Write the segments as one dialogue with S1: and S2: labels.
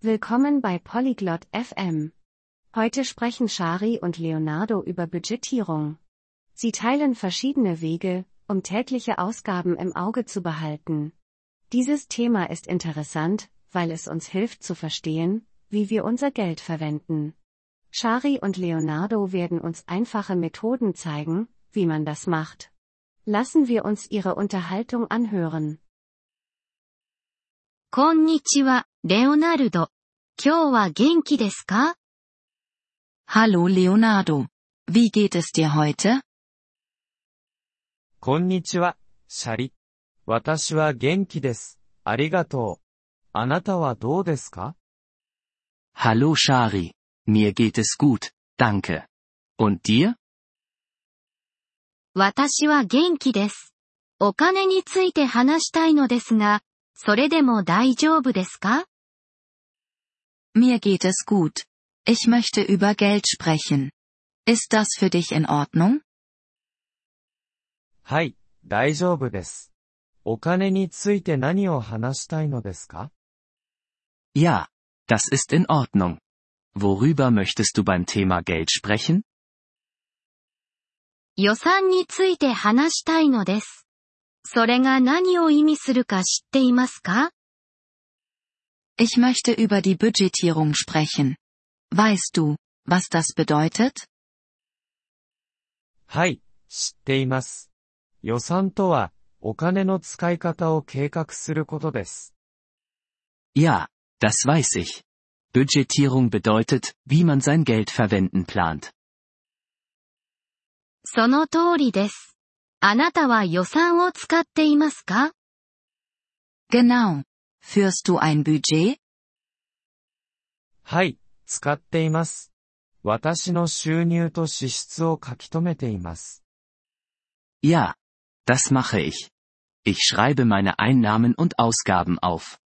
S1: Willkommen bei Polyglot FM. Heute sprechen Shari und Leonardo über Budgetierung. Sie teilen verschiedene Wege, um tägliche Ausgaben im Auge zu behalten. Dieses Thema ist interessant, weil es uns hilft zu verstehen, wie wir unser Geld verwenden. Shari und Leonardo werden uns einfache Methoden zeigen, wie man das macht. Lassen wir uns ihre Unterhaltung anhören.
S2: こんにちは、 レオナルド。今日は元気ですか
S3: ？Hallo Leonardo. Wie geht es dir heute?
S4: こんにちは、シャリ。私は元気です。ありがとう。あなたはどうですか
S5: ？Hallo Shari. Mir geht es gut, danke. Und dir?
S2: 私は元気です。お金について話したいのですが、それでも大丈夫ですか？
S3: Mir geht es gut. Ich möchte über Geld sprechen. Ist das für dich in Ordnung?
S4: はい、大丈夫です。お金について何を話したいのですか
S5: Ja, das ist in Ordnung. Worüber möchtest du beim Thema Geld sprechen?
S2: 予算について話したいのです。それが何を意味するか知っていますか
S3: Ich möchte über die Budgetierung sprechen. Weißt du, was das bedeutet?
S4: はい、知っています。予算とは、お金の使い方を計画することです。
S5: Ja, das weiß ich. Budgetierung bedeutet, wie man sein Geld verwenden plant.
S2: その通りです。あなたは予算を使っていますか
S3: Genau. Führst du ein Budget?
S4: はい、使っています。私の収入と支出を書き留めています。
S5: Ja, das mache ich. Ich schreibe meine Einnahmen und Ausgaben auf.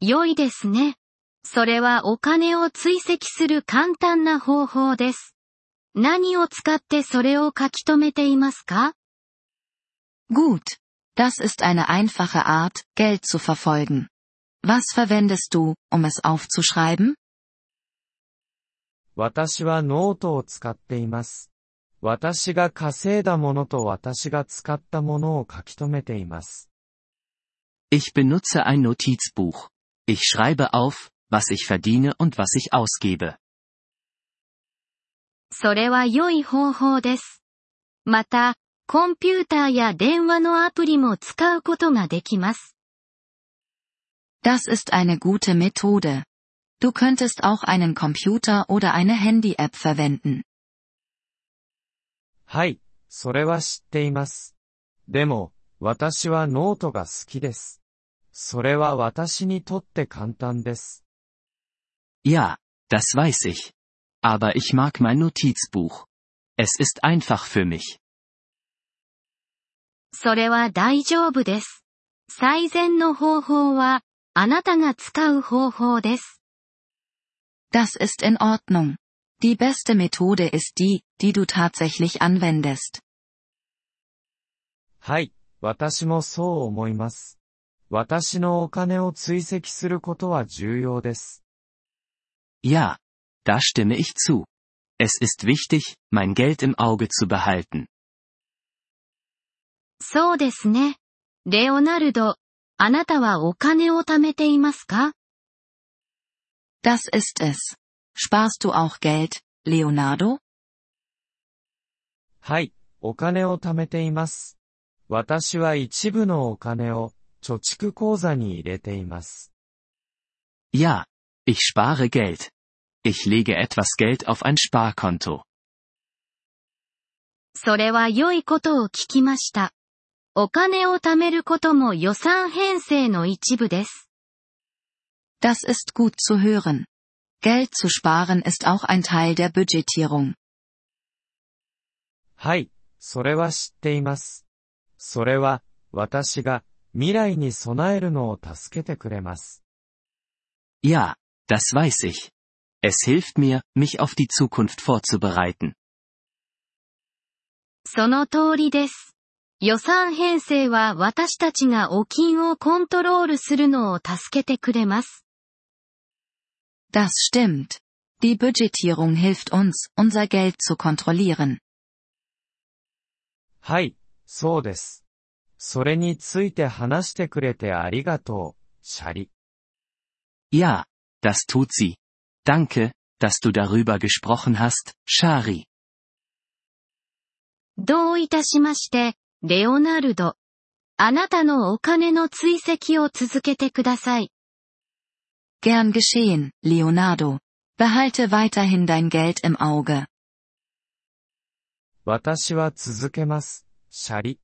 S2: 良いですね。それはお金を追跡する簡単な方法です。何を使ってそれを書き留めていますか
S3: Gut. Das ist eine einfache Art, Geld zu verfolgen. Was verwendest du, um es aufzuschreiben?
S4: 私はノートを使っています。私が稼いだものと私が使ったものを書き留めています。
S5: Ich benutze ein Notizbuch. Ich schreibe auf, was ich verdiene und was ich ausgebe.
S2: それは良い方法です。また、 コンピューターや電話のアプリも使うことができます。
S3: Das ist eine gute Methode. Du könntest auch einen Computer oder eine Handy-App verwenden.
S4: はい、それは知っています。でも、私はノートが好きです。それは私にとって簡単です。
S5: Ja, das weiß ich. Aber ich mag mein Notizbuch. Es ist einfach für mich.
S2: それは大丈夫です。最善の方法は、あなたが使う方法です。
S3: Das ist in Ordnung. Die beste Methode ist die, die du tatsächlich anwendest.
S4: はい、私もそう思います。私のお金を追跡することは重要です。
S5: Ja, da stimme ich zu. Es ist wichtig, mein Geld im Auge zu behalten.
S2: そうですね。レオナルド、あなたはお金を貯めていますか
S3: Das ist es. Sparst du auch Geld, Leonardo?
S4: はい、お金を貯めています。私は一部のお金を貯蓄口座に入れています。
S5: Ja, ich spare Geld. Ich lege etwas Geld auf ein Sparkonto.
S2: それは良いことを聞きました。お金を貯めることも予算編成の一部です。
S3: Das ist gut zu hören. Geld zu sparen ist auch ein Teil der Budgetierung.
S4: はい、それは知っています。それは、私が未来に備えるのを助けてくれます。
S5: Ja, das weiß ich. Es hilft mir, mich auf die Zukunft vorzubereiten.
S2: その通りです。予算編成は私たちがお金をコントロールするのを助けてくれます。
S3: Das stimmt. Die Budgetierung hilft uns, unser Geld zu kontrollieren.
S4: はい、そうです。それについて話してくれてありがとう、シャリ。
S5: Ja, das tut sie. Danke, dass du darüber gesprochen hast, Shari.
S2: どういたしまして、レオナルド。あなたのお金の追跡を続けてください。
S3: Gern geschehen, Leonardo. Behalte weiterhin dein Geld im Auge.
S4: 私は続けます、シャリ。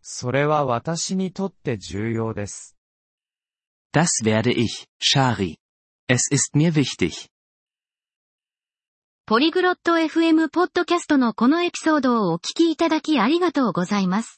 S4: それは私にとって重要です。
S5: Das werde ich, Shari. Es ist mir wichtig.
S2: ポリグロット FM ポッドキャストのこのエピソードをお聞きいただきありがとうございます。